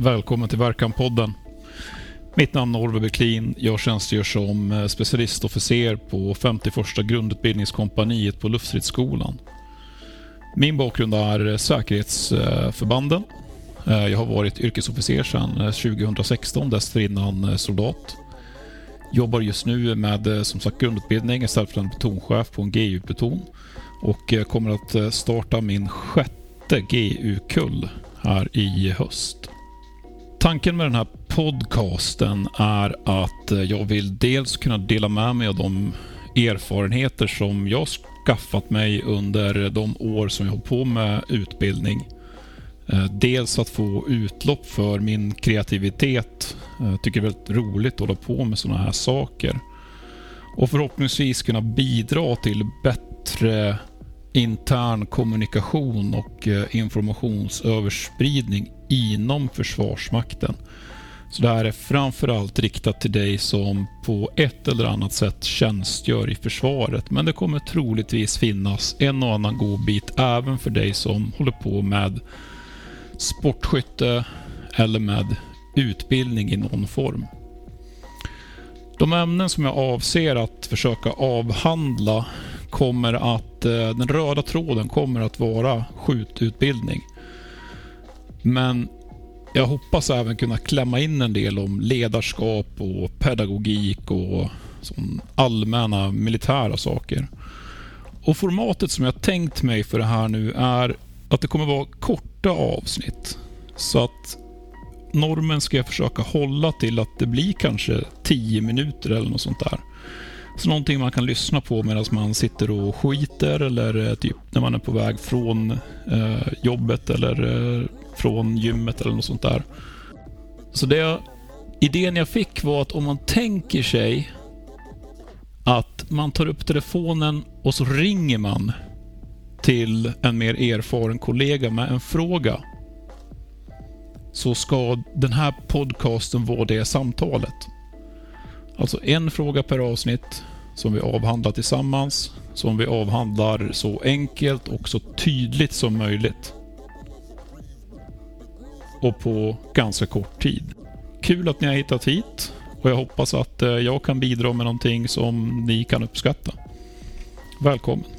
Välkommen till Verkan-podden. Mitt namn är Orve Beklin. Jag tjänstgör som eh, specialistofficer på 51 grundutbildningskompaniet på Luftstridsskolan. Min bakgrund är eh, säkerhetsförbanden. Eh, jag har varit yrkesofficer sedan 2016, dessförinnan soldat. Jobbar just nu med som sagt grundutbildning istället för en plutonchef på en GU-pluton och kommer att starta min sjätte GU-kull här i höst. Tanken med den här podcasten är att eh, jag vill dels kunna dela med mig av de erfarenheter som jag skaffat mig under de år som jag har på med utbildning. Eh, dels att få utlopp för min kreativitet. Eh, jag tycker det är väldigt roligt att hålla på med sådana här saker. Och förhoppningsvis kunna bidra till bättre intern kommunikation och informationsöverspridning inom Försvarsmakten. Så det här är framförallt riktat till dig som på ett eller annat sätt tjänstgör i försvaret. Men det kommer troligtvis finnas en och annan god bit även för dig som håller på med sportskytte eller med utbildning i någon form. De ämnen som jag avser att försöka avhandla kommer att, eh, den röda tråden kommer att vara skjututbildning. Men jag hoppas även kunna klämma in en del om ledarskap och pedagogik och allmänna militära saker. Och formatet som jag tänkt mig för det här nu är att det kommer vara korta avsnitt. Så att normen ska jag försöka hålla till att det blir kanske 10 minuter eller något sånt där. Så någonting man kan lyssna på medan man sitter och skiter eller eh, typ när man är på väg från eh, jobbet eller eh, från gymmet eller något sånt där. Så det jag... idén jag fick var att om man tänker sig att man tar upp telefonen och så ringer man till en mer erfaren kollega med en fråga. Så ska den här podcasten vara det samtalet. Alltså en fråga per avsnitt som vi avhandlar tillsammans, som vi avhandlar så enkelt och så tydligt som möjligt. Och på ganska kort tid. Kul att ni har hittat hit och jag hoppas att eh, jag kan bidra med någonting som ni kan uppskatta. Välkommen!